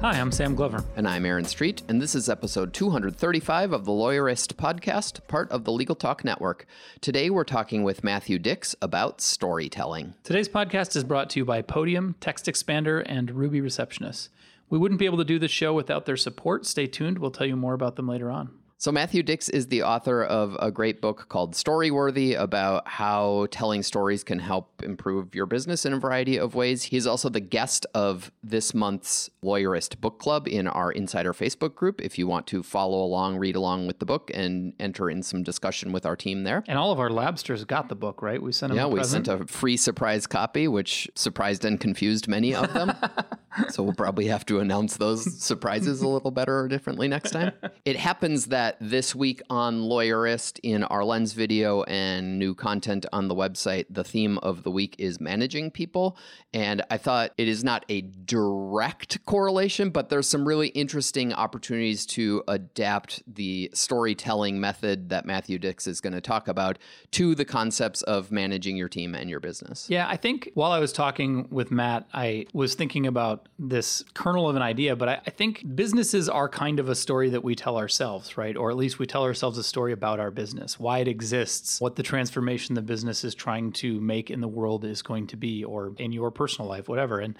Hi, I'm Sam Glover. And I'm Aaron Street, and this is episode 235 of the Lawyerist podcast, part of the Legal Talk Network. Today we're talking with Matthew Dicks about storytelling. Today's podcast is brought to you by Podium, Text Expander, and Ruby Receptionist. We wouldn't be able to do this show without their support. Stay tuned, we'll tell you more about them later on. So, Matthew Dicks is the author of a great book called Storyworthy about how telling stories can help improve your business in a variety of ways. He's also the guest of this month's Lawyerist Book Club in our Insider Facebook group. If you want to follow along, read along with the book, and enter in some discussion with our team there. And all of our labsters got the book, right? We sent them yeah, a we present. sent a free surprise copy, which surprised and confused many of them. so, we'll probably have to announce those surprises a little better or differently next time. It happens that this week on Lawyerist, in our Lens video and new content on the website, the theme of the week is managing people. And I thought it is not a direct correlation, but there's some really interesting opportunities to adapt the storytelling method that Matthew Dicks is going to talk about to the concepts of managing your team and your business. Yeah, I think while I was talking with Matt, I was thinking about this kernel of an idea, but I, I think businesses are kind of a story that we tell ourselves, right? Or at least we tell ourselves a story about our business, why it exists, what the transformation the business is trying to make in the world is going to be, or in your personal life, whatever. And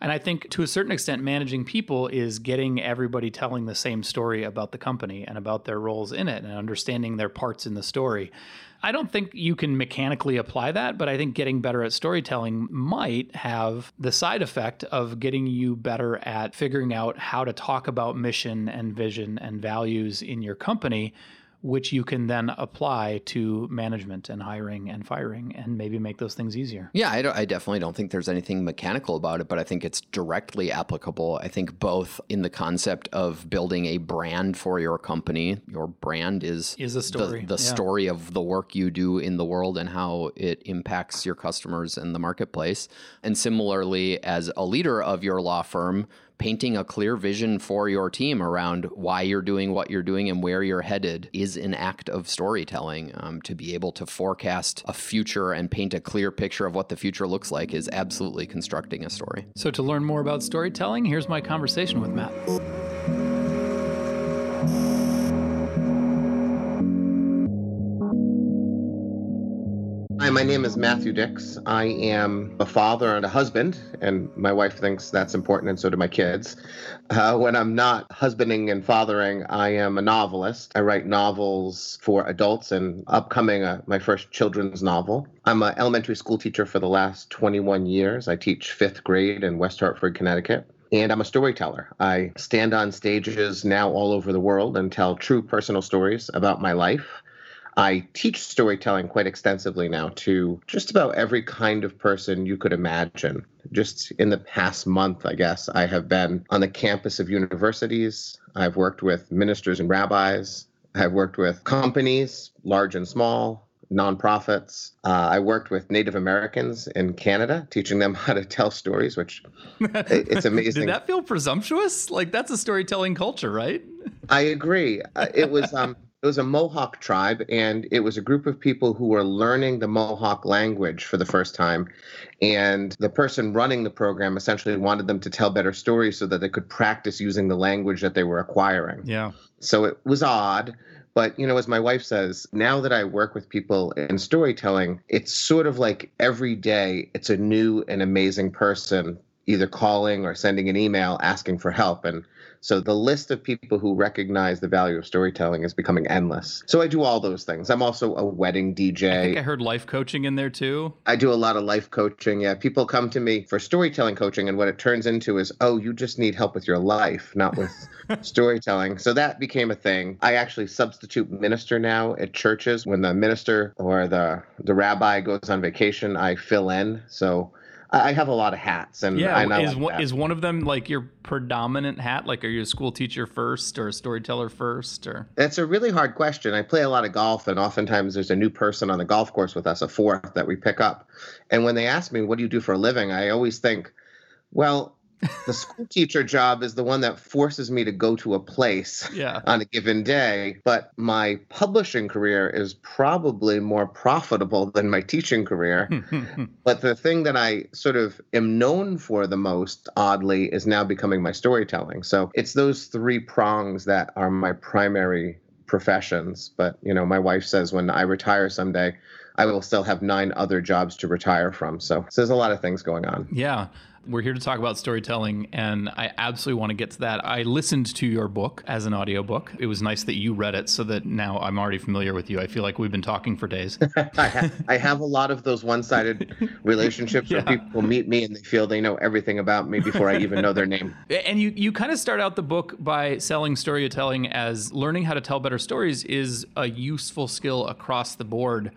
and I think to a certain extent, managing people is getting everybody telling the same story about the company and about their roles in it and understanding their parts in the story. I don't think you can mechanically apply that, but I think getting better at storytelling might have the side effect of getting you better at figuring out how to talk about mission and vision and values in your company which you can then apply to management and hiring and firing and maybe make those things easier. Yeah, I, I, definitely don't think there's anything mechanical about it, but I think it's directly applicable. I think both in the concept of building a brand for your company, your brand is, is a story. The, the yeah. story of the work you do in the world and how it impacts your customers and the marketplace. And similarly, as a leader of your law firm, painting a clear vision for your team around why you're doing what you're doing and where you're headed is an act of storytelling. Um, to be able to forecast a future and paint a clear picture of what the future looks like is absolutely constructing a story. So, to learn more about storytelling, here's my conversation with Matt. Hi, my name is Matthew Dicks. I am a father and a husband, and my wife thinks that's important, and so do my kids. Uh, when I'm not husbanding and fathering, I am a novelist. I write novels for adults, and upcoming uh, my first children's novel. I'm an elementary school teacher for the last 21 years. I teach fifth grade in West Hartford, Connecticut and I'm a storyteller. I stand on stages now all over the world and tell true personal stories about my life. I teach storytelling quite extensively now to just about every kind of person you could imagine. Just in the past month, I guess, I have been on the campus of universities. I've worked with ministers and rabbis. I've worked with companies, large and small, nonprofits. Uh, I worked with Native Americans in Canada, teaching them how to tell stories, which it's amazing. Did that feel presumptuous? Like that's a storytelling culture, right? I agree. Uh, it was. Um, it was a Mohawk tribe, and it was a group of people who were learning the Mohawk language for the first time. And the person running the program essentially wanted them to tell better stories so that they could practice using the language that they were acquiring. Yeah. So it was odd. But, you know, as my wife says, now that I work with people in storytelling, it's sort of like every day it's a new and amazing person either calling or sending an email asking for help. And so the list of people who recognize the value of storytelling is becoming endless. So I do all those things. I'm also a wedding DJ. I think I heard life coaching in there too. I do a lot of life coaching. Yeah, people come to me for storytelling coaching, and what it turns into is, oh, you just need help with your life, not with storytelling. So that became a thing. I actually substitute minister now at churches when the minister or the the rabbi goes on vacation. I fill in. So I have a lot of hats, and yeah, I is like one, is one of them like your predominant hat? Like, are you a school teacher first, or a storyteller first, or? That's a really hard question. I play a lot of golf, and oftentimes there's a new person on the golf course with us, a fourth that we pick up. And when they ask me, "What do you do for a living?" I always think, "Well, the school teacher job is the one that forces me to go to a place yeah. on a given day. But my publishing career is probably more profitable than my teaching career. but the thing that I sort of am known for the most, oddly, is now becoming my storytelling. So it's those three prongs that are my primary professions. But, you know, my wife says when I retire someday, I will still have nine other jobs to retire from. So, so there's a lot of things going on. Yeah. We're here to talk about storytelling, and I absolutely want to get to that. I listened to your book as an audiobook. It was nice that you read it so that now I'm already familiar with you. I feel like we've been talking for days. I, ha- I, have a lot of those one sided relationships yeah. where people meet me and they feel they know everything about me before I even know their name. And you, you kind of start out the book by selling storytelling as learning how to tell better stories is a useful skill across the board.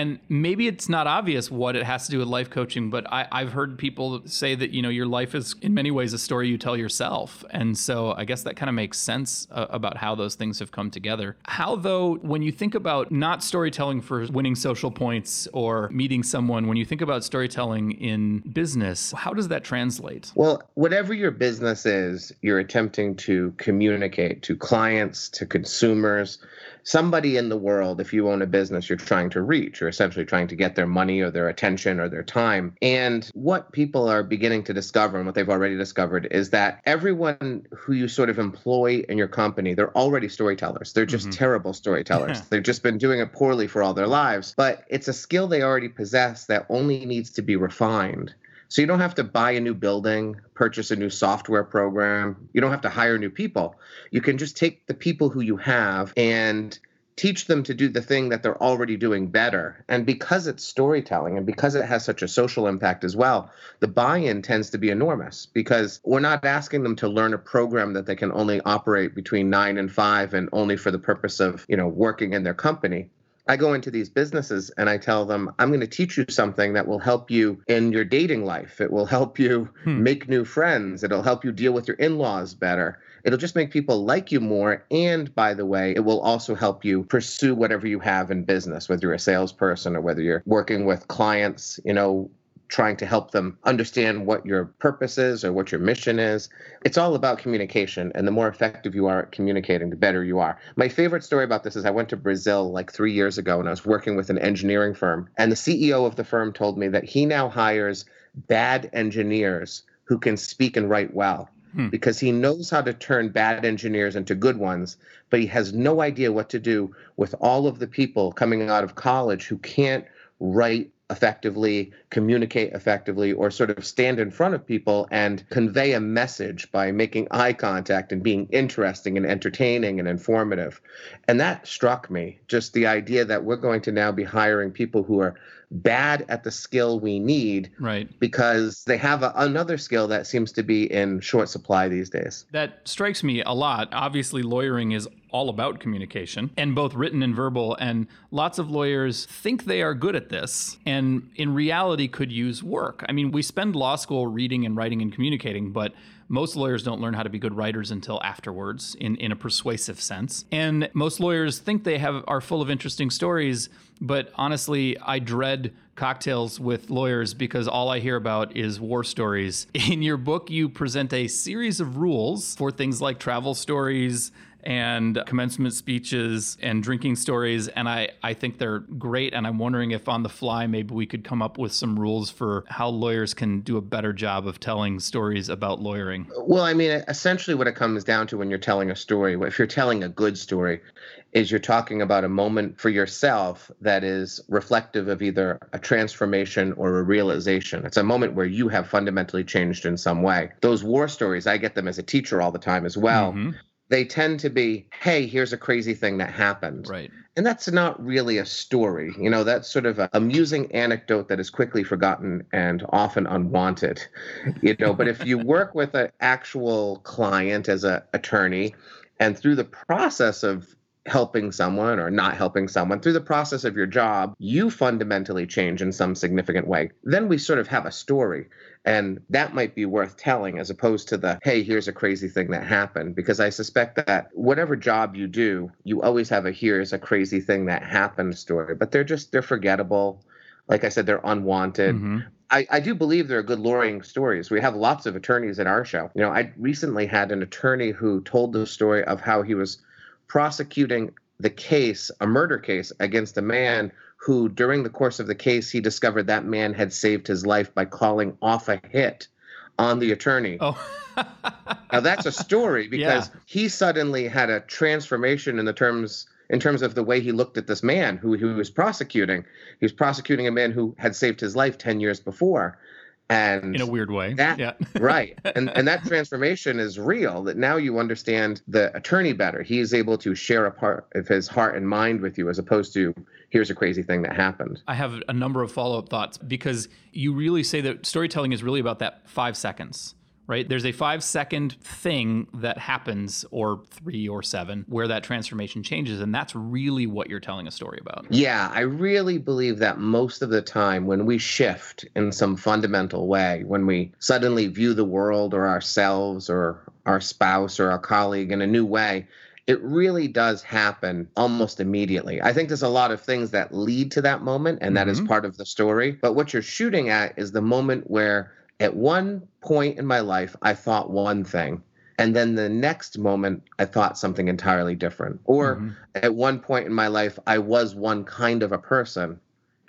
And maybe it's not obvious what it has to do with life coaching, but I, have heard people say that you know your life is in many ways a story you tell yourself, and so I guess that kind of makes sense uh, about how those things have come together. How though, when you think about not storytelling for winning social points or meeting someone, when you think about storytelling in business, how does that translate? Well, whatever your business is, you're attempting to communicate to clients, to consumers somebody in the world, if you own a business, you're trying to reach. You're essentially trying to get their money or their attention or their time. And what people are beginning to discover, and what they've already discovered, is that everyone who you sort of employ in your company, they're already storytellers. They're just mm-hmm. terrible storytellers. They've just been doing it poorly for all their lives. But it's a skill they already possess that only needs to be refined. So you don't have to buy a new building, purchase a new software program. You don't have to hire new people. You can just take the people who you have and teach them to do the thing that they're already doing better. And because it's storytelling and because it has such a social impact as well, the buy in tends to be enormous because we're not asking them to learn a program that they can only operate between nine and five and only for the purpose of, you know, working in their company. I go into these businesses and I tell them, I'm going to teach you something that will help you in your dating life. It will help you hmm. make new friends. It'll help you deal with your in laws better. It'll just make people like you more. And by the way, it will also help you pursue whatever you have in business, whether you're a salesperson or whether you're working with clients, you know, trying to help them understand what your purpose is or what your mission is. It's all about communication. And the more effective you are at communicating, the better you are. My favorite story about this is I went to Brazil like three years ago and I was working with an engineering firm. And the CEO of the firm told me that he now hires bad engineers who can speak and write well. Hmm. Because he knows how to turn bad engineers into good ones, but he has no idea what to do with all of the people coming out of college who can't write effectively, communicate effectively, or sort of stand in front of people and convey a message by making eye contact and being interesting and entertaining and informative. And that struck me just the idea that we're going to now be hiring people who are bad at the skill we need right. because they have a, another skill that seems to be in short supply these days. That strikes me a lot. Obviously lawyering is all about communication and both written and verbal and lots of lawyers think they are good at this and in reality could use work. I mean we spend law school reading and writing and communicating but most lawyers don't learn how to be good writers until afterwards in, in a persuasive sense. And most lawyers think they have are full of interesting stories, but honestly, I dread cocktails with lawyers because all I hear about is war stories. In your book, you present a series of rules for things like travel stories, and commencement speeches and drinking stories. And I, I think they're great. And I'm wondering if on the fly, maybe we could come up with some rules for how lawyers can do a better job of telling stories about lawyering. Well, I mean, essentially, what it comes down to when you're telling a story, if you're telling a good story, is you're talking about a moment for yourself that is reflective of either a transformation or a realization. It's a moment where you have fundamentally changed in some way. Those war stories, I get them as a teacher all the time as well. Mm-hmm they tend to be, hey, here's a crazy thing that happened. Right. And that's not really a story. You know, that's sort of an amusing anecdote that is quickly forgotten and often unwanted. You know, but if you work with an actual client as an attorney, and through the process of helping someone or not helping someone through the process of your job, you fundamentally change in some significant way. Then we sort of have a story. And that might be worth telling as opposed to the, hey, here's a crazy thing that happened. Because I suspect that whatever job you do, you always have a here's a crazy thing that happened story, but they're just, they're forgettable. Like I said, they're unwanted. Mm-hmm. I, I, do believe there are good lawyering stories. We have lots of attorneys in our show. You know, I recently had an attorney who told the story of how he was prosecuting the case, a murder case, against a man who, during the course of the case, he discovered that man had saved his life by calling off a hit on the attorney. Oh. now that's a story because yeah. he suddenly had a transformation in the terms in terms of the way he looked at this man who, who he was prosecuting. He was prosecuting a man who had saved his life 10 years before and in a weird way. that, yeah. right. And and that transformation is real that now you understand the attorney better. He's able to share a part of his heart and mind with you as opposed to here's a crazy thing that happened. I have a number of follow-up thoughts because you really say that storytelling is really about that five seconds right? There's a five second thing that happens, or three or seven, where that transformation changes. And that's really what you're telling a story about. Yeah, I really believe that most of the time when we shift in some fundamental way, when we suddenly view the world or ourselves or our spouse or our colleague in a new way, it really does happen almost immediately. I think there's a lot of things that lead to that moment, and that mm-hmm. is part of the story. But what you're shooting at is the moment where at one point in my life, I thought one thing. And then the next moment, I thought something entirely different. Or mm-hmm. at one point in my life, I was one kind of a person.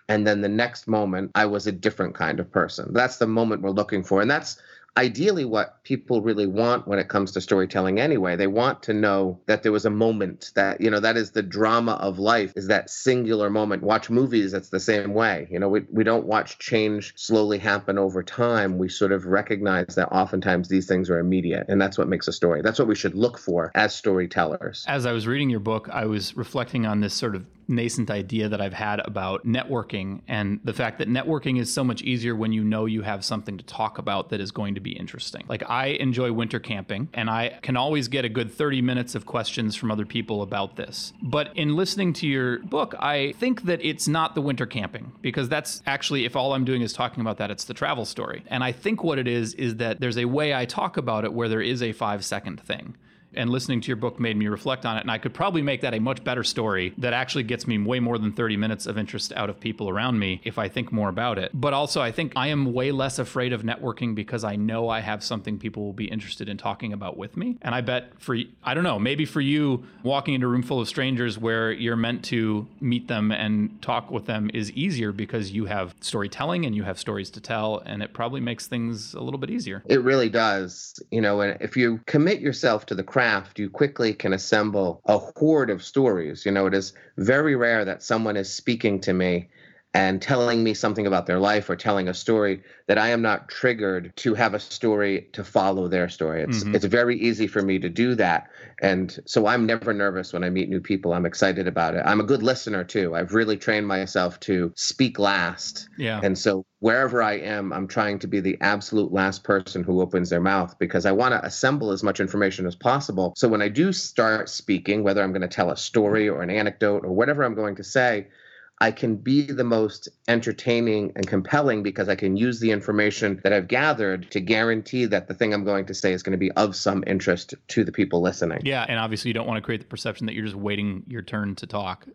And then the next moment, I was a different kind of person. That's the moment we're looking for. And that's ideally what people really want when it comes to storytelling anyway. They want to know that there was a moment that you know that is the drama of life is that singular moment. Watch movies it's the same way. You know we, we don't watch change slowly happen over time. We sort of recognize that oftentimes these things are immediate and that's what makes a story. That's what we should look for as storytellers. As i was reading your book i was reflecting on this sort of nascent idea that I've had about networking and the fact that networking is so much easier when you know you have something to talk about that is going to be interesting. Like I enjoy winter camping and I can always get a good 30 minutes of questions from other people about this. But in listening to your book, I think that it's not the winter camping because that's actually if all I'm doing is talking about that, it's the travel story. And I think what it is is that there's a way I talk about it where there is a 5 second thing and listening to your book made me reflect on it. And I could probably make that a much better story that actually gets me way more than 30 minutes of interest out of people around me if I think more about it. But also, I think I am way less afraid of networking because I know I have something people will be interested in talking about with me. And I bet for, I don't know, maybe for you, walking into a room full of strangers where you're meant to meet them and talk with them is easier because you have storytelling and you have stories to tell. And it probably makes things a little bit easier. It really does. You know, and if you commit yourself to the craft, craft, you quickly can assemble a horde of stories. You know, it is very rare that someone is speaking to me and telling me something about their life or telling a story that I am not triggered to have a story to follow their story. It's mm-hmm. it's very easy for me to do that. And so I'm never nervous when I meet new people. I'm excited about it. I'm a good listener too. I've really trained myself to speak last. Yeah. And so wherever I am, I'm trying to be the absolute last person who opens their mouth because I want to assemble as much information as possible. So when I do start speaking, whether I'm going to tell a story or an anecdote or whatever I'm going to say, I can be the most entertaining and compelling because I can use the information that I've gathered to guarantee that the thing I'm going to say is going to be of some interest to the people listening. Yeah, and obviously you don't want to create the perception that you're just waiting your turn to talk.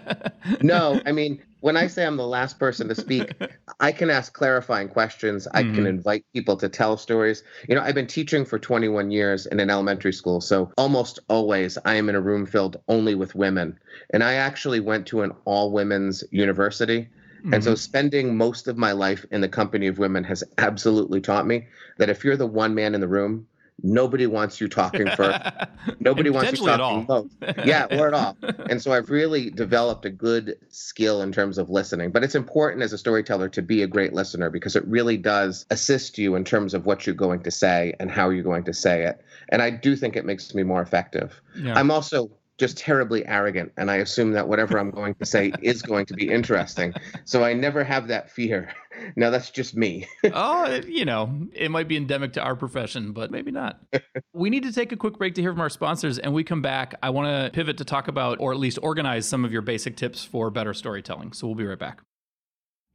no, I mean, when I say I'm the last person to speak, I can ask clarifying questions. I mm-hmm. can invite people to tell stories. You know, I've been teaching for 21 years in an elementary school. So almost always I am in a room filled only with women. And I actually went to an all women's university. And so mm-hmm. spending most of my life in the company of women has absolutely taught me that if you're the one man in the room, Nobody wants you talking first. Nobody wants you talking most. Yeah, or at all. And so I've really developed a good skill in terms of listening. But it's important as a storyteller to be a great listener because it really does assist you in terms of what you're going to say and how you're going to say it. And I do think it makes me more effective. Yeah. I'm also just terribly arrogant and I assume that whatever I'm going to say is going to be interesting. So I never have that fear. Now that's just me. oh, you know, it might be endemic to our profession, but maybe not. we need to take a quick break to hear from our sponsors and we come back. I want to pivot to talk about or at least organize some of your basic tips for better storytelling. So we'll be right back.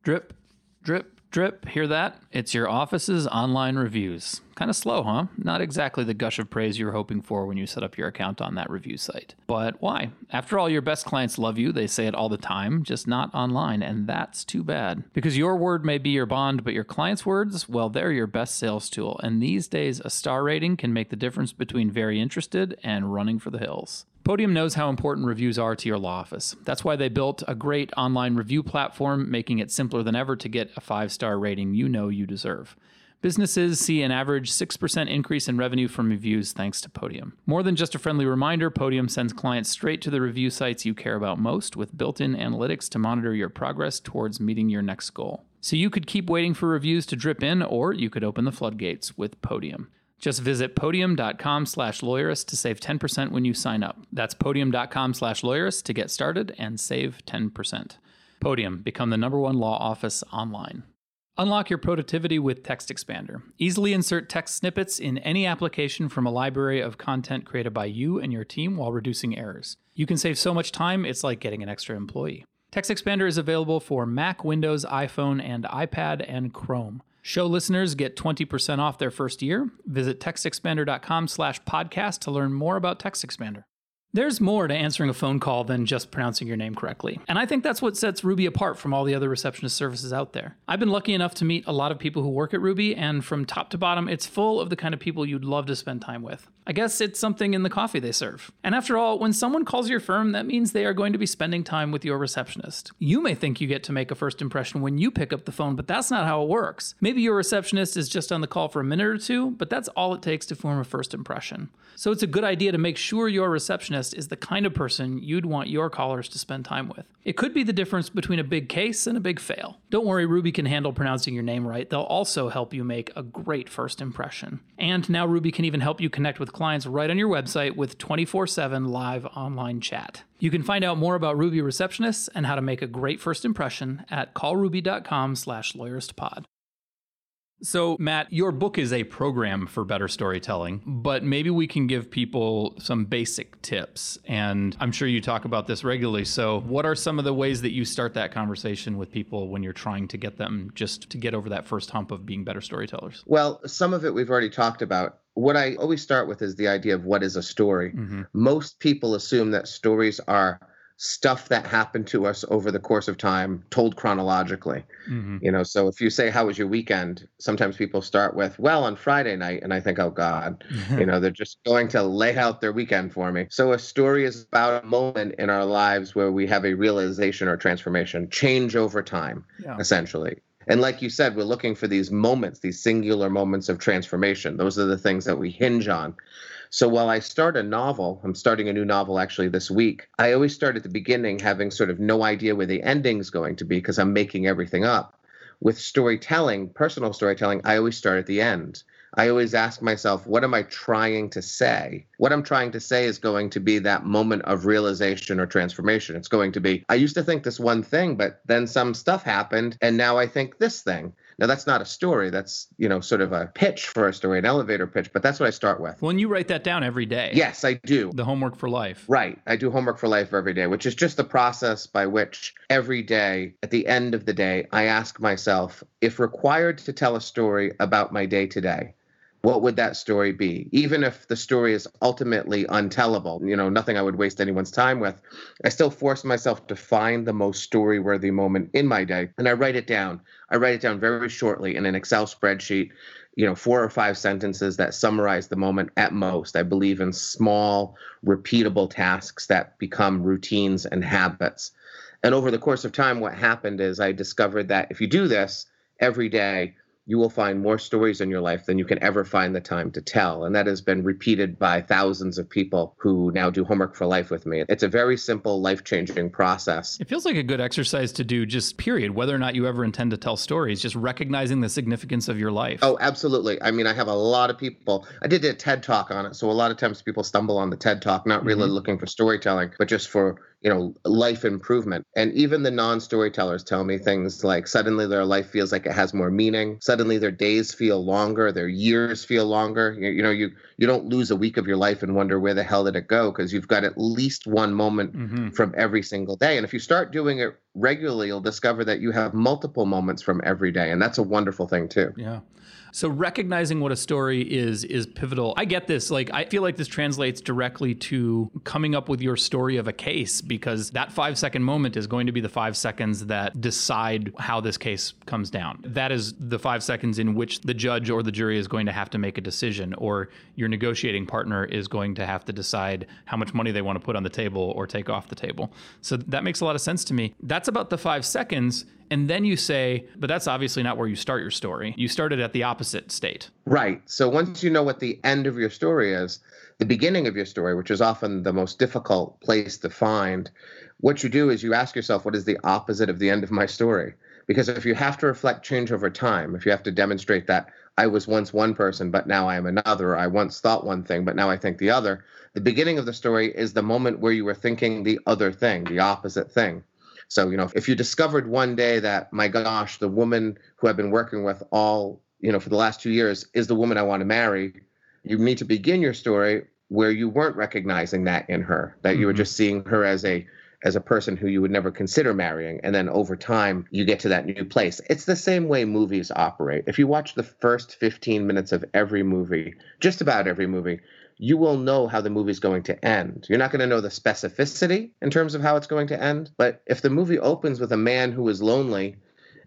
Drip, drip, Drip, hear that? It's your office's online reviews. Kind of slow, huh? Not exactly the gush of praise you were hoping for when you set up your account on that review site. But why? After all, your best clients love you. They say it all the time, just not online, and that's too bad. Because your word may be your bond, but your clients' words, well, they're your best sales tool. And these days, a star rating can make the difference between very interested and running for the hills. Podium knows how important reviews are to your law office. That's why they built a great online review platform, making it simpler than ever to get a five star rating you know you deserve. Businesses see an average 6% increase in revenue from reviews thanks to Podium. More than just a friendly reminder, Podium sends clients straight to the review sites you care about most with built in analytics to monitor your progress towards meeting your next goal. So you could keep waiting for reviews to drip in, or you could open the floodgates with Podium. Just visit podium.com slash lawyerist to save 10% when you sign up. That's podium.com slash lawyerist to get started and save 10%. Podium, become the number one law office online. Unlock your productivity with Text Expander. Easily insert text snippets in any application from a library of content created by you and your team while reducing errors. You can save so much time, it's like getting an extra employee. Text Expander is available for Mac, Windows, iPhone, and iPad and Chrome. Show listeners get 20% off their first year. Visit textexpander.com slash podcast to learn more about Text Expander. There's more to answering a phone call than just pronouncing your name correctly. And I think that's what sets Ruby apart from all the other receptionist services out there. I've been lucky enough to meet a lot of people who work at Ruby, and from top to bottom, it's full of the kind of people you'd love to spend time with. I guess it's something in the coffee they serve. And after all, when someone calls your firm, that means they are going to be spending time with your receptionist. You may think you get to make a first impression when you pick up the phone, but that's not how it works. Maybe your receptionist is just on the call for a minute or two, but that's all it takes to form a first impression. So it's a good idea to make sure your receptionist is the kind of person you'd want your callers to spend time with. It could be the difference between a big case and a big fail. Don't worry, Ruby can handle pronouncing your name right. They'll also help you make a great first impression. And now Ruby can even help you connect with clients right on your website with 24 7 live online chat. You can find out more about Ruby receptionists and how to make a great first impression at callruby.com slash lawyeristpod. So, Matt, your book is a program for better storytelling, but maybe we can give people some basic tips. And I'm sure you talk about this regularly. So, what are some of the ways that you start that conversation with people when you're trying to get them just to get over that first hump of being better storytellers? Well, some of it we've already talked about. What I always start with is the idea of what is a story. Mm-hmm. Most people assume that stories are stuff that happened to us over the course of time told chronologically mm-hmm. you know so if you say how was your weekend sometimes people start with well on friday night and i think oh god you know they're just going to lay out their weekend for me so a story is about a moment in our lives where we have a realization or transformation change over time yeah. essentially and like you said, we're looking for these moments, these singular moments of transformation. Those are the things that we hinge on. So while I start a novel, I'm starting a new novel actually this week. I always start at the beginning having sort of no idea where the ending's going to be because I'm making everything up. With storytelling, personal storytelling, I always start at the end. I always ask myself, what am I trying to say? What I'm trying to say is going to be that moment of realization or transformation. It's going to be, I used to think this one thing, but then some stuff happened, and now I think this thing. Now that's not a story. That's you know sort of a pitch for a story, an elevator pitch. But that's what I start with. When you write that down every day. Yes, I do. The homework for life. Right. I do homework for life every day, which is just the process by which every day, at the end of the day, I ask myself if required to tell a story about my day today what would that story be? Even if the story is ultimately untellable, you know, nothing I would waste anyone's time with, I still force myself to find the most story worthy moment in my day. And I write it down. I write it down very shortly in an Excel spreadsheet, you know, four or five sentences that summarize the moment at most. I believe in small, repeatable tasks that become routines and habits. And over the course of time, what happened is I discovered that if you do this every day, you will find more stories in your life than you can ever find the time to tell. And that has been repeated by thousands of people who now do homework for life with me. It's a very simple, life changing process. It feels like a good exercise to do, just period, whether or not you ever intend to tell stories, just recognizing the significance of your life. Oh, absolutely. I mean, I have a lot of people. I did a TED talk on it. So a lot of times people stumble on the TED talk, not really mm-hmm. looking for storytelling, but just for you know life improvement. And even the non-storytellers tell me things like suddenly their life feels like it has more meaning. Suddenly their days feel longer their years feel longer. You, you know you you don't lose a week of your life and wonder where the hell did it go because you've got at least one moment mm-hmm. from every single day. And if you start doing it regularly you'll discover that you have multiple moments from every day. And that's a wonderful thing too. Yeah so recognizing what a story is is pivotal. I get this. Like I feel like this translates directly to coming up with your story of a case because that 5 second moment is going to be the 5 seconds that decide how this case comes down. That is the 5 seconds in which the judge or the jury is going to have to make a decision or your negotiating partner is going to have to decide how much money they want to put on the table or take off the table. So that makes a lot of sense to me. That's about the 5 seconds and then you say, but that's obviously not where you start your story. You started at the opposite state. Right. So once you know what the end of your story is, the beginning of your story, which is often the most difficult place to find, what you do is you ask yourself, what is the opposite of the end of my story? Because if you have to reflect change over time, if you have to demonstrate that I was once one person, but now I am another, I once thought one thing, but now I think the other, the beginning of the story is the moment where you were thinking the other thing, the opposite thing. So, you know, if you discovered one day that, my gosh, the woman who I've been working with all, you know, for the last two years is the woman I want to marry, you need to begin your story where you weren't recognizing that in her, that mm-hmm. you were mm-hmm. just seeing her as a as a person who you would never consider marrying and then over time you get to that new place it's the same way movies operate if you watch the first 15 minutes of every movie just about every movie you will know how the movie's going to end. You're not going to know the specificity in terms of how it's going to end, but if the movie opens with a man who is lonely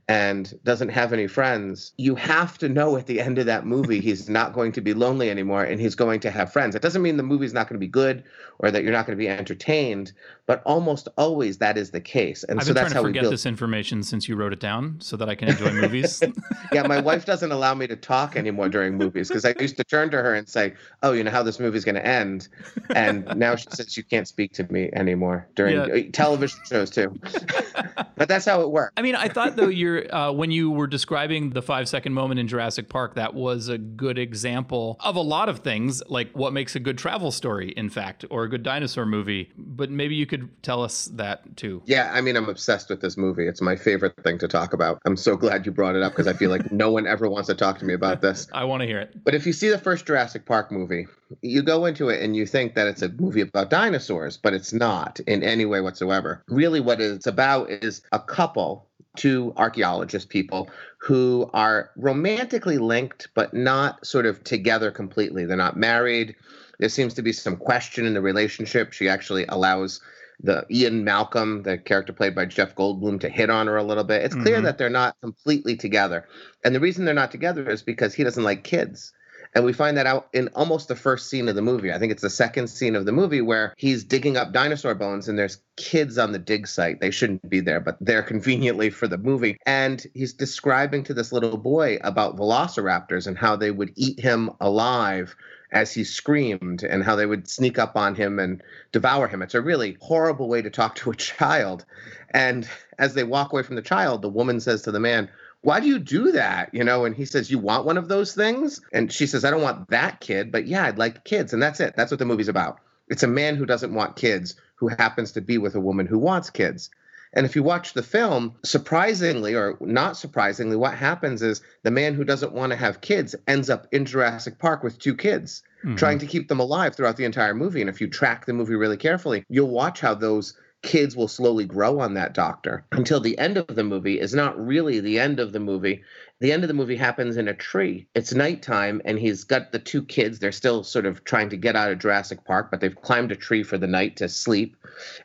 and doesn't have any friends, you have to know at the end of that movie he's not going to be lonely anymore and he's going to have friends. It doesn't mean the movie's not going to be good or that you're not going to be entertained, but almost always that is the case. And I've so been that's trying to forget this information since you wrote it down so that I can enjoy movies. yeah, my wife doesn't allow me to talk anymore during movies because I used to turn to her and say, "Oh, you know how this movie's going to end," and now she says you can't speak to me anymore during yeah. television shows too. but that's how it works. I mean, I thought though you're uh, when you were describing the five second moment in Jurassic Park, that was a good example of a lot of things, like what makes a good travel story, in fact, or a good dinosaur movie. But maybe you could tell us that too. Yeah, I mean, I'm obsessed with this movie. It's my favorite thing to talk about. I'm so glad you brought it up because I feel like no one ever wants to talk to me about this. I want to hear it. But if you see the first Jurassic Park movie, you go into it and you think that it's a movie about dinosaurs, but it's not in any way whatsoever. Really, what it's about is a couple two archaeologist people who are romantically linked but not sort of together completely. They're not married. There seems to be some question in the relationship. She actually allows the Ian Malcolm, the character played by Jeff Goldblum, to hit on her a little bit. It's clear mm-hmm. that they're not completely together. And the reason they're not together is because he doesn't like kids. And we find that out in almost the first scene of the movie. I think it's the second scene of the movie where he's digging up dinosaur bones and there's kids on the dig site. They shouldn't be there, but they're conveniently for the movie. And he's describing to this little boy about velociraptors and how they would eat him alive as he screamed and how they would sneak up on him and devour him. It's a really horrible way to talk to a child. And as they walk away from the child, the woman says to the man, why do you do that? You know, and he says, You want one of those things? And she says, I don't want that kid, but yeah, I'd like kids. And that's it. That's what the movie's about. It's a man who doesn't want kids who happens to be with a woman who wants kids. And if you watch the film, surprisingly or not surprisingly, what happens is the man who doesn't want to have kids ends up in Jurassic Park with two kids, mm-hmm. trying to keep them alive throughout the entire movie. And if you track the movie really carefully, you'll watch how those kids will slowly grow on that doctor until the end of the movie is not really the end of the movie. The end of the movie happens in a tree. It's nighttime, and he's got the two kids. They're still sort of trying to get out of Jurassic Park, but they've climbed a tree for the night to sleep.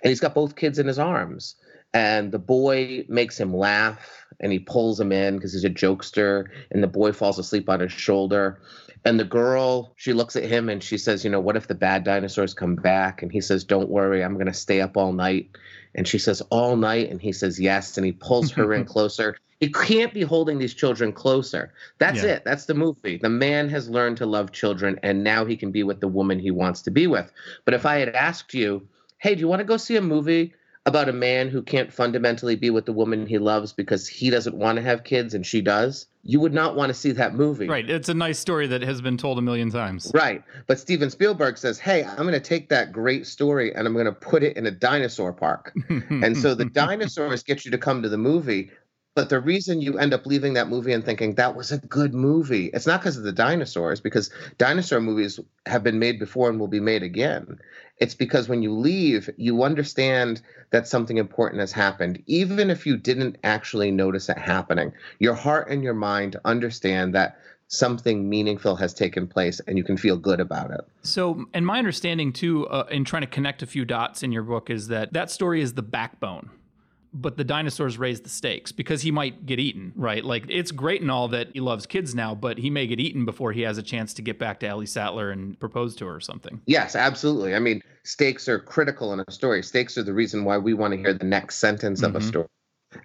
And he's got both kids in his arms. And the boy makes him laugh and he pulls him in because he's a jokester. And the boy falls asleep on his shoulder and the girl, she looks at him and she says, You know, what if the bad dinosaurs come back? And he says, Don't worry, I'm going to stay up all night. And she says, All night. And he says, Yes. And he pulls her in closer. He can't be holding these children closer. That's Yeah. it. That's the movie. The man has learned to love children, and now he can be with the woman he wants to be with. But if I had asked you, hey, do you want to go see a movie about a man who can't fundamentally be with the woman he loves because he doesn't want to have kids and she does? You would not want to see that movie. Right. It's a nice story that has been told a million times. Right. But Steven Spielberg says, hey, I'm going to take that great story and I'm going to put it in a dinosaur park. and so the dinosaurs get you to come to the movie. But the reason you end up leaving that movie and thinking that was a good movie, it's not because of the dinosaurs, because dinosaur movies have been made before and will be made again. It's because when you leave, you understand that something important has happened, even if you didn't actually notice it happening. Your heart and your mind understand that something meaningful has taken place and you can feel good about it. So, and my understanding too, uh, in trying to connect a few dots in your book, is that that story is the backbone. But the dinosaurs raise the stakes because he might get eaten, right? Like it's great and all that he loves kids now, but he may get eaten before he has a chance to get back to Ellie Sattler and propose to her or something. Yes, absolutely. I mean, stakes are critical in a story. Stakes are the reason why we want to hear the next sentence of a Mhm. story.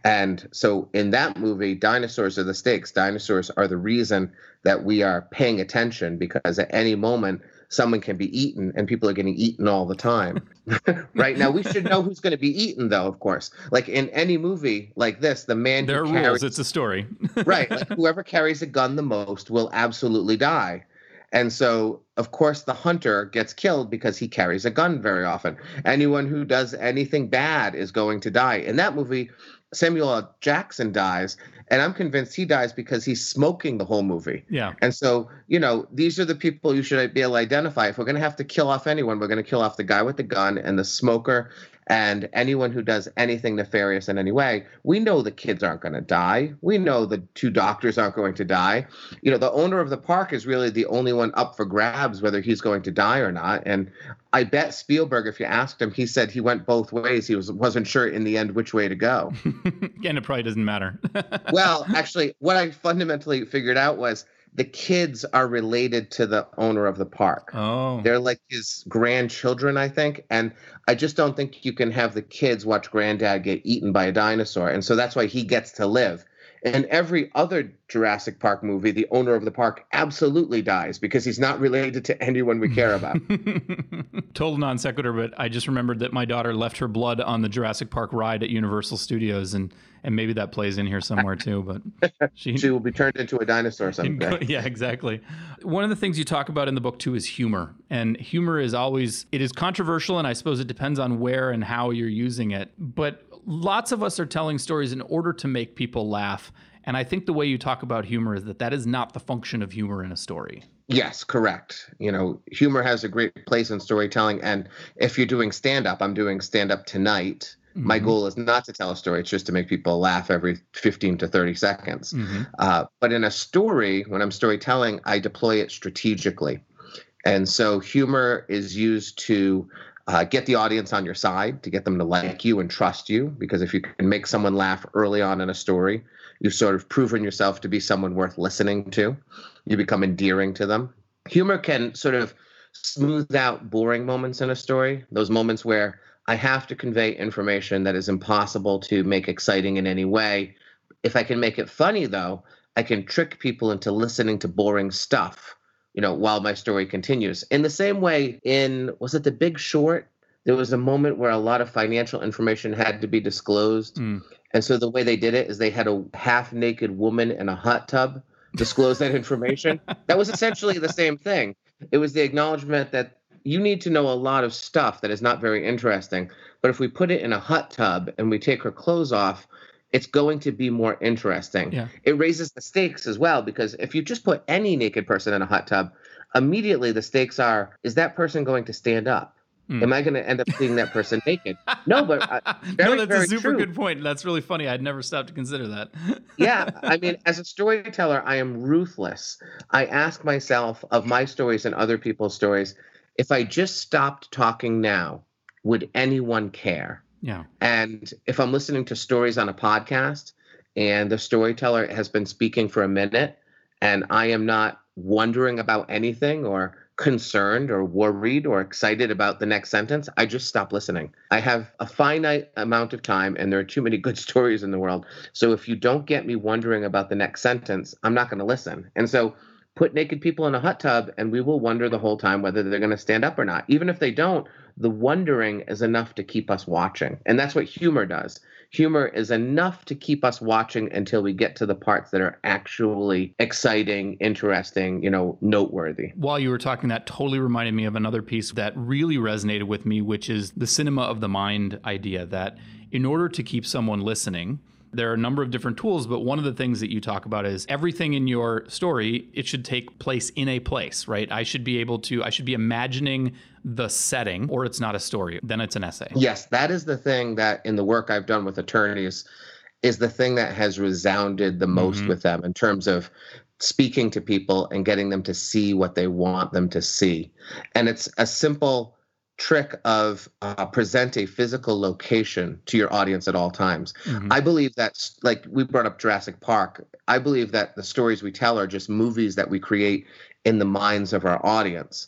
And so in that movie, dinosaurs are the stakes. Dinosaurs are the reason that we are paying attention because at any moment, someone can be eaten and people are getting eaten all the time. right now, we should know who's going to be eaten, though, of course. Like in any movie like this, the man There are who rules. It's a story. right, like whoever carries a gun the most will absolutely die. And so, of course, the hunter gets killed because he carries a gun very often. Anyone who does anything bad is going to die. In that movie, Samuel L. Jackson dies, and I'm convinced he dies because he's smoking the whole movie. yeah. And so, you know, these are the people you should be able to identify. If we're going to have to kill off anyone, we're going to kill off the guy with the gun and the smoker and anyone who does anything nefarious in any way. We know the kids aren't going to die. We know the two doctors aren't going to die. You know, the owner of the park is really the only one up for grabs whether he's going to die or not. And I bet Spielberg, if you asked him, he said he went both ways. He was wasn't sure in the end which way to go. and it probably doesn't matter. well, actually, what I fundamentally figured out was the kids are related to the owner of the park. oh. They're like his grandchildren, I think. And I just don't think you can have the kids watch granddad get eaten by a dinosaur. And so that's why he gets to live. In every other Jurassic Park movie, the owner of the park absolutely dies because he's not related to anyone we care about. Total non sequitur, but I just remembered that my daughter left her blood on the Jurassic Park ride at Universal Studios, and and maybe that plays in here somewhere too. But she, she will be turned into a dinosaur someday. yeah, exactly. One of the things you talk about in the book too is humor, and humor is always it is controversial, and I suppose it depends on where and how you're using it. But lots of us are telling stories in order to make people laugh. And I think the way you talk about humor is that that is not the function of humor in a story. Yes, correct. You know, humor has a great place in storytelling. And if you're doing stand up, I'm doing stand up tonight. My Mhm. goal is not to tell a story, it's just to make people laugh every 15 to 30 seconds. Mhm. Uh, but in a story, when I'm storytelling, I deploy it strategically. And so humor is used to uh, get the audience on your side, to get them to like you and trust you. Because if you can make someone laugh early on in a story, you've sort of proven yourself to be someone worth listening to. You become endearing to them. Humor can sort of smooth out boring moments in a story, those moments where I have to convey information that is impossible to make exciting in any way. If I can make it funny, though, I can trick people into listening to boring stuff, you know, while my story continues. In the same way, in was it The Big Short? There was a moment where a lot of financial information had to be disclosed. Mm. And so the way they did it is they had a half naked woman in a hot tub disclose that information. that was essentially the same thing. It was the acknowledgement that you need to know a lot of stuff that is not very interesting. But if we put it in a hot tub and we take her clothes off, it's going to be more interesting. Yeah. It raises the stakes as well because if you just put any naked person in a hot tub, immediately the stakes are is that person going to stand up? Mm. Am I going to end up seeing that person naked? No, but uh, no, that's very a super true. good point. That's really funny. I'd never stopped to consider that. yeah, I mean, as a storyteller, I am ruthless. I ask myself of my stories and other people's stories, if I just stopped talking now, would anyone care? Yeah. And if I'm listening to stories on a podcast and the storyteller has been speaking for a minute and I am not wondering about anything or concerned or worried or excited about the next sentence, I just stop listening. I have a finite amount of time and there are too many good stories in the world. So if you don't get me wondering about the next sentence, I'm not going to listen. And so put naked people in a hot tub and we will wonder the whole time whether they're going to stand up or not. Even if they don't, the wondering is enough to keep us watching. And that's what humor does. Humor is enough to keep us watching until we get to the parts that are actually exciting, interesting, you know, noteworthy. While you were talking, that totally reminded me of another piece that really resonated with me, which is the cinema of the mind idea that in order to keep someone listening, there are a number of different tools, but one of the things that you talk about is everything in your story, it should take place in a place, right? I should be able to, I should be imagining the setting, or it's not a story. Then it's an essay. Yes, that is the thing that in the work I've done with attorneys is the thing that has resounded the most mm-hmm. with them in terms of speaking to people and getting them to see what they want them to see. And it's a simple trick of uh, present a physical location to your audience at all times. Mm-hmm. I believe that's like we brought up Jurassic Park. I believe that the stories we tell are just movies that we create in the minds of our audience.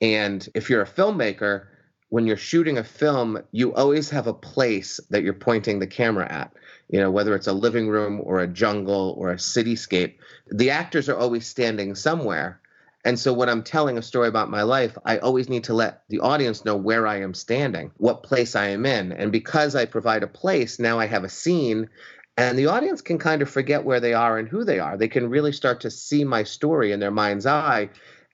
And if you're a filmmaker, when you're shooting a film, you always have a place that you're pointing the camera at. You know, whether it's a living room or a jungle or a cityscape, the actors are always standing somewhere and so when I'm telling a story about my life, I always need to let the audience know where I am standing, what place I am in. And because I provide a place, now I have a scene and the audience can kind of forget where they are and who they are. They can really start to see my story in their mind's eye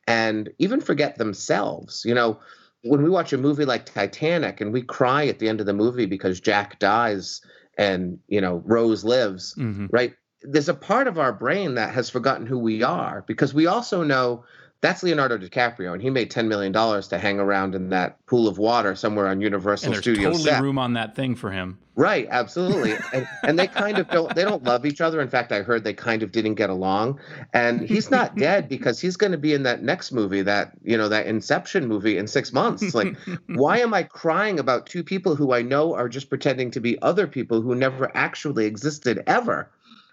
and even forget themselves. You know, when we watch a movie like Titanic and we cry at the end of the movie because Jack dies and, you know, Rose lives, mm-hmm. right? There's a part of our brain that has forgotten who we are because we also know that's Leonardo DiCaprio, and he made ten million dollars to hang around in that pool of water somewhere on Universal and there's Studios. Totally set. room on that thing for him. Right, absolutely, and, and they kind of don't they don't love each other. In fact, I heard they kind of didn't get along. And he's not dead because he's going to be in that next movie, that you know that Inception movie in six months. Like, why am I crying about two people who I know are just pretending to be other people who never actually existed ever?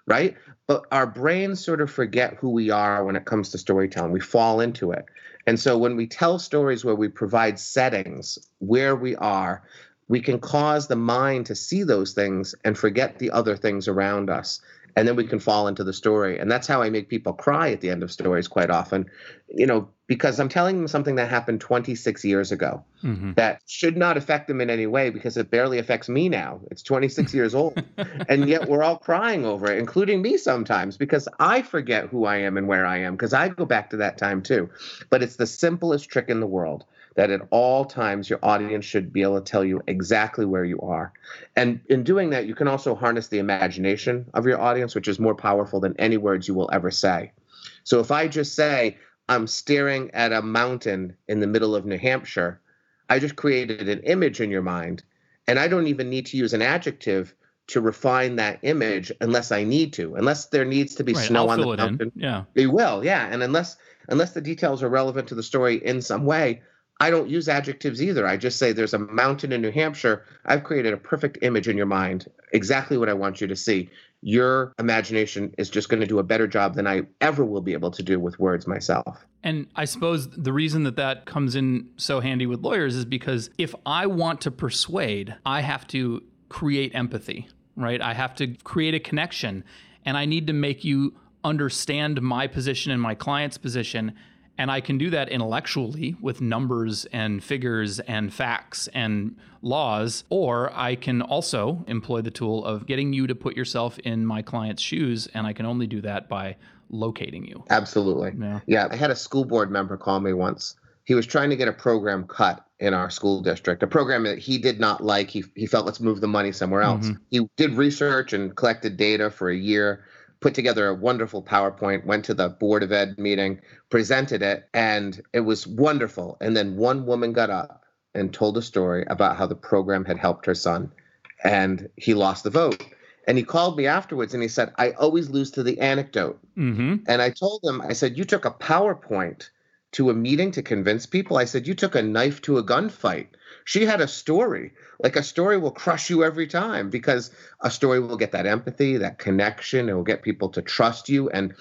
Right? But our brains sort of forget who we are when it comes to storytelling. We fall into it. And so when we tell stories where we provide settings where we are, we can cause the mind to see those things and forget the other things around us and then we can fall into the story. And that's how i make people cry at the end of stories quite often you know because i'm telling them something that happened 26 years ago mm-hmm. that should not affect them in any way because it barely affects me now. It's 26 years old and yet we're all crying over it including me sometimes because i forget who i am and where i am because i go back to that time too. But it's the simplest trick in the world that at all times your audience should be able to tell you exactly where you are. And in doing that, you can also harness the imagination of your audience, which is more powerful than any words you will ever say. So if I just say, I'm staring at a mountain in the middle of New Hampshire, I just created an image in your mind. And I don't even need to use an adjective to refine that image unless I need to, unless there needs to be right, snow I'll on the mountain. In. Yeah. They will, yeah. And unless unless the details are relevant to the story in some way, I don't use adjectives either. I just say there's a mountain in New Hampshire. I've created a perfect image in your mind, exactly what I want you to see. Your imagination is just going to do a better job than I ever will be able to do with words myself. And I suppose the reason that that comes in so handy with lawyers is because if I want to persuade, I have to create empathy, right? I have to create a connection and I need to make you understand my position and my client's position and I can do that intellectually with numbers and figures and facts and laws, or I can also employ the tool of getting you to put yourself in my client's shoes. And I can only do that by locating you. Absolutely. Yeah. yeah. I had a school board member call me once. He was trying to get a program cut in our school district, a program that he did not like. He, he felt let's move the money somewhere else. Mm-hmm. He did research and collected data for a year put together a wonderful PowerPoint, went to the Board of Ed meeting, presented it, and it was wonderful. And then one woman got up and told a story about how the program had helped her son, and he lost the vote. And he called me afterwards and he said, I always lose to the anecdote. Mm-hmm. And I told him, I said, You took a PowerPoint to a meeting to convince people. I said, You took a knife to a gunfight. She had a story. Like a story will crush you every time because a story will get that empathy, that connection. It will get people to trust you. And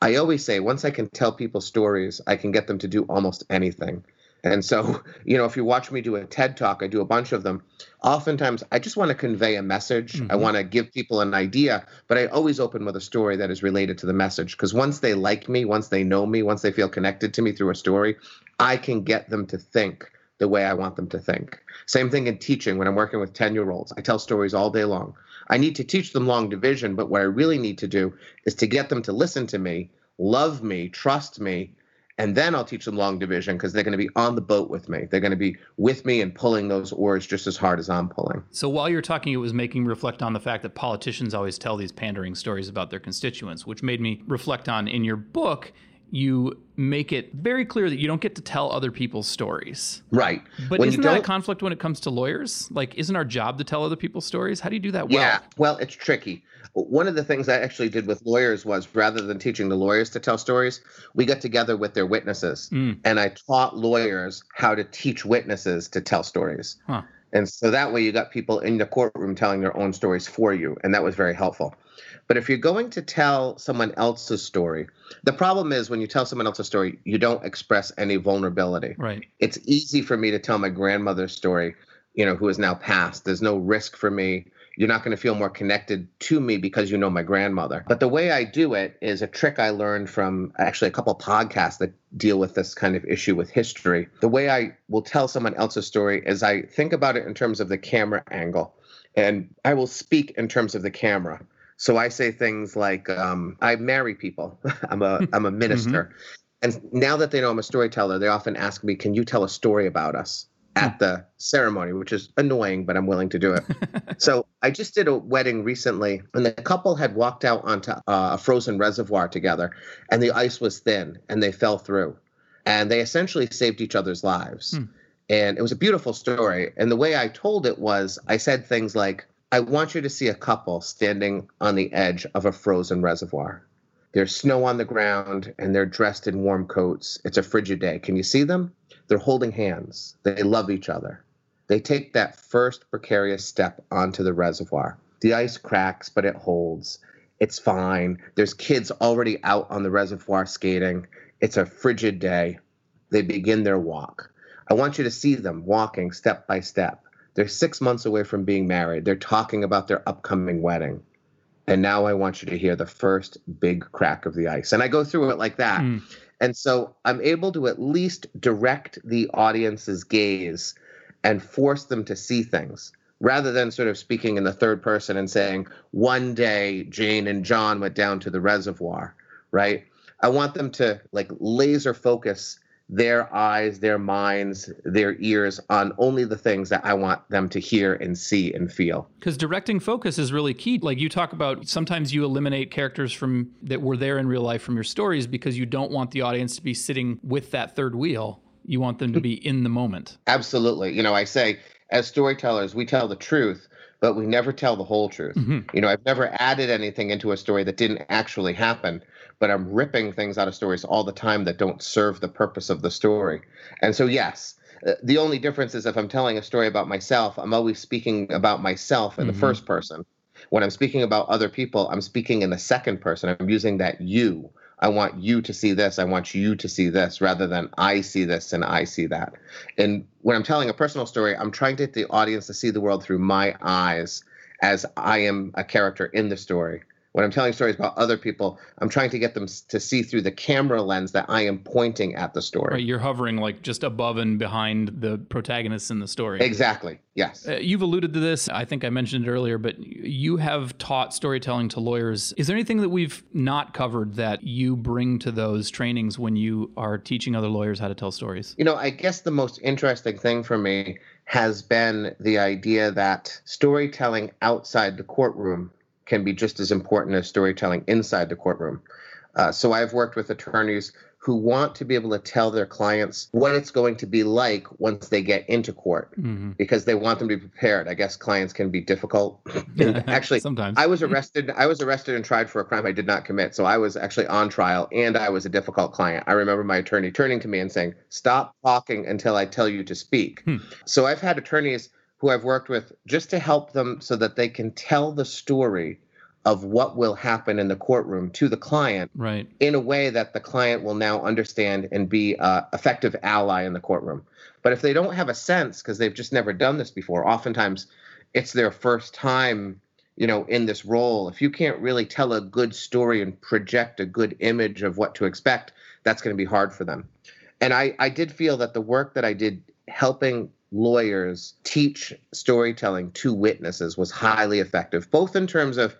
I always say, once I can tell people stories, I can get them to do almost anything. And so, you know, if you watch me do a TED talk, I do a bunch of them. Oftentimes, I just want to convey a message. Mm-hmm. I want to give people an idea, but I always open with a story that is related to the message. Because once they like me, once they know me, once they feel connected to me through a story, I can get them to think the way I want them to think. Same thing in teaching when I'm working with 10 year olds. I tell stories all day long. I need to teach them long division, but what I really need to do is to get them to listen to me, love me, trust me, and then I'll teach them long division because they're going to be on the boat with me. They're going to be with me and pulling those oars just as hard as I'm pulling. So while you're talking, it was making me reflect on the fact that politicians always tell these pandering stories about their constituents, which made me reflect on in your book you make it very clear that you don't get to tell other people's stories. Right. But when isn't that a conflict when it comes to lawyers? Like, isn't our job to tell other people's stories? How do you do that well? Yeah, well, it's tricky. One of the things I actually did with lawyers was rather than teaching the lawyers to tell stories, we got together with their witnesses mm. and I taught lawyers how to teach witnesses to tell stories. Huh. And so that way you got people in the courtroom telling their own stories for you. And that was very helpful. But if you're going to tell someone else's story, the problem is when you tell someone else's story, you don't express any vulnerability. Right. It's easy for me to tell my grandmother's story, you know, who is now passed. There's no risk for me. You're not going to feel more connected to me because you know my grandmother. But the way I do it is a trick I learned from actually a couple podcasts that deal with this kind of issue with history. The way I will tell someone else's story is I think about it in terms of the camera angle and I will speak in terms of the camera. So I say things like, um, "I marry people. I'm a I'm a minister." Mm-hmm. And now that they know I'm a storyteller, they often ask me, "Can you tell a story about us?" at hmm. the ceremony, which is annoying, but I'm willing to do it. so I just did a wedding recently, and the couple had walked out onto uh, a frozen reservoir together, and the ice was thin, and they fell through, and they essentially saved each other's lives. Hmm. And it was a beautiful story. And the way I told it was, I said things like, I want you to see a couple standing on the edge of a frozen reservoir. There's snow on the ground and they're dressed in warm coats. It's a frigid day. Can you see them? They're holding hands. They love each other. They take that first precarious step onto the reservoir. The ice cracks, but it holds. It's fine. There's kids already out on the reservoir skating. It's a frigid day. They begin their walk. I want you to see them walking step by step. They're six months away from being married. They're talking about their upcoming wedding. And now I want you to hear the first big crack of the ice. And I go through it like that. Mm. And so I'm able to at least direct the audience's gaze and force them to see things rather than sort of speaking in the third person and saying, one day Jane and John went down to the reservoir, right? I want them to like laser focus their eyes, their minds, their ears on only the things that I want them to hear and see and feel. Because directing focus is really key. Like you talk about, sometimes you eliminate characters from that were there in real life from your stories because you don't want the audience to be sitting with that third wheel. You want them to be in the moment. Absolutely. You know, I say as storytellers, we tell the truth, but we never tell the whole truth. Mm-hmm. You know, I've never added anything into a story that didn't actually happen but I'm ripping things out of stories all the time that don't serve the purpose of the story. And so, yes, uh, the only difference is if I'm telling a story about myself, I'm always speaking about myself in mm-hmm. the first person. When I'm speaking about other people, I'm speaking in the second person. I'm using that you. I want you to see this. I want you to see this rather than I see this and I see that. And when I'm telling a personal story, I'm trying to get the audience to see the world through my eyes as I am a character in the story when I'm telling stories about other people, I'm trying to get them to see through the camera lens that I am pointing at the story. Right, you're hovering like just above and behind the protagonists in the story. Exactly. Yes. Uh, you've alluded to this. I think I mentioned it earlier, but you have taught storytelling to lawyers. Is there anything that we've not covered that you bring to those trainings when you are teaching other lawyers how to tell stories? You know, I guess the most interesting thing for me has been the idea that storytelling outside the courtroom can be just as important as storytelling inside the courtroom. Uh, so I've worked with attorneys who want to be able to tell their clients what it's going to be like once they get into court Mhm. because they want them to be prepared. I guess clients can be difficult. Actually, sometimes I was arrested. I was arrested and tried for a crime I did not commit. So I was actually on trial and I was a difficult client. I remember my attorney turning to me and saying, Stop talking until I tell you to speak. Hmm. So I've had attorneys who I've worked with just to help them so that they can tell the story of what will happen in the courtroom to the client right. in a way that the client will now understand and be a effective ally in the courtroom. But if they don't have a sense because they've just never done this before, oftentimes it's their first time, you know, in this role. If you can't really tell a good story and project a good image of what to expect, that's going to be hard for them. And I, I did feel that the work that I did helping lawyers teach storytelling to witnesses was highly effective, both in terms of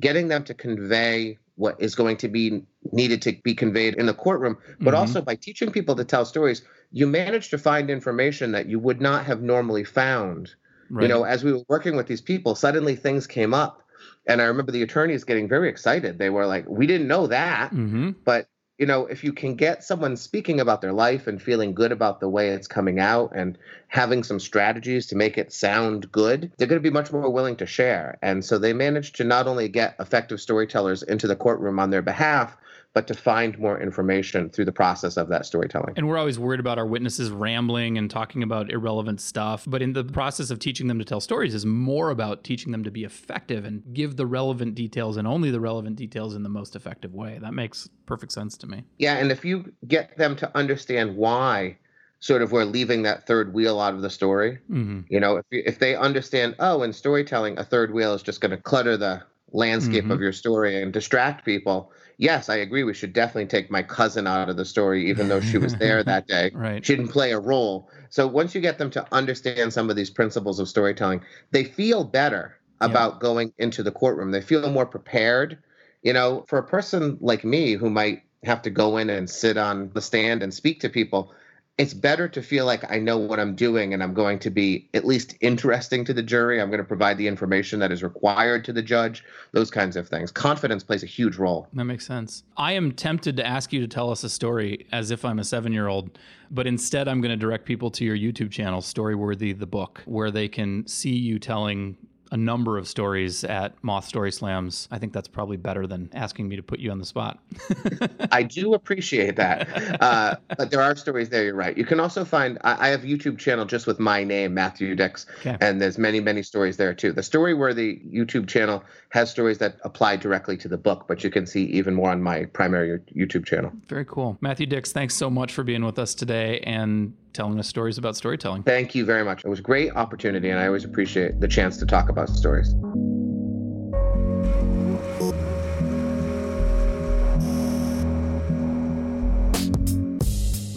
getting them to convey what is going to be needed to be conveyed in the courtroom, but Mhm. also by teaching people to tell stories, you manage to find information that you would not have normally found. Right. You know, as we were working with these people, suddenly things came up. And I remember the attorneys getting very excited. They were like, we didn't know that. hmm But you know, if you can get someone speaking about their life and feeling good about the way it's coming out and having some strategies to make it sound good, they're going to be much more willing to share. And so they managed to not only get effective storytellers into the courtroom on their behalf, but to find more information through the process of that storytelling. And we're always worried about our witnesses rambling and talking about irrelevant stuff. But in the process of teaching them to tell stories is more about teaching them to be effective and give the relevant details and only the relevant details in the most effective way. That makes perfect sense to me. Yeah, and if you get them to understand why sort of we're leaving that third wheel out of the story, hmm You know, if, if they understand, oh, in storytelling, a third wheel is just going to clutter the landscape Mhm. of your story and distract people. Yes, I agree. We should definitely take my cousin out of the story, even though she was there that day. Right. She didn't play a role. So once you get them to understand some of these principles of storytelling, they feel better Yeah. about going into the courtroom. They feel more prepared. You know, for a person like me who might have to go in and sit on the stand and speak to people, it's better to feel like I know what I'm doing and I'm going to be at least interesting to the jury. I'm going to provide the information that is required to the judge, those kinds of things. Confidence plays a huge role. That makes sense. I am tempted to ask you to tell us a story as if I'm a seven year old, but instead I'm going to direct people to your YouTube channel, Storyworthy the Book, where they can see you telling a number of stories at Moth Story Slams. I think that's probably better than asking me to put you on the spot. I do appreciate that. Uh, but there are stories there, you're right. You can also find, I, I have a YouTube channel just with my name, Matthew Dicks, Okay. and there's many, many stories there too. The story Storyworthy YouTube channel has stories that apply directly to the book, but you can see even more on my primary YouTube channel. Very cool. Matthew Dicks, thanks so much for being with us today and telling us stories about storytelling. Thank you very much. It was a great opportunity, and I always appreciate the chance to talk about stories.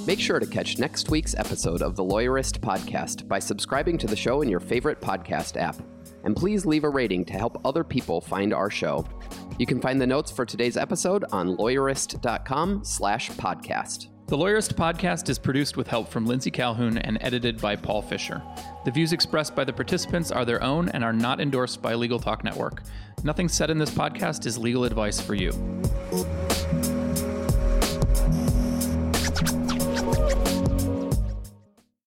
Make sure to catch next week's episode of the Lawyerist Podcast by subscribing to the show in your favorite podcast app. And please leave a rating to help other people find our show. You can find the notes for today's episode on lawyerist.com slash podcast. The Lawyerist podcast is produced with help from Lindsay Calhoun and edited by Paul Fisher. The views expressed by the participants are their own and are not endorsed by Legal Talk Network. Nothing said in this podcast is legal advice for you.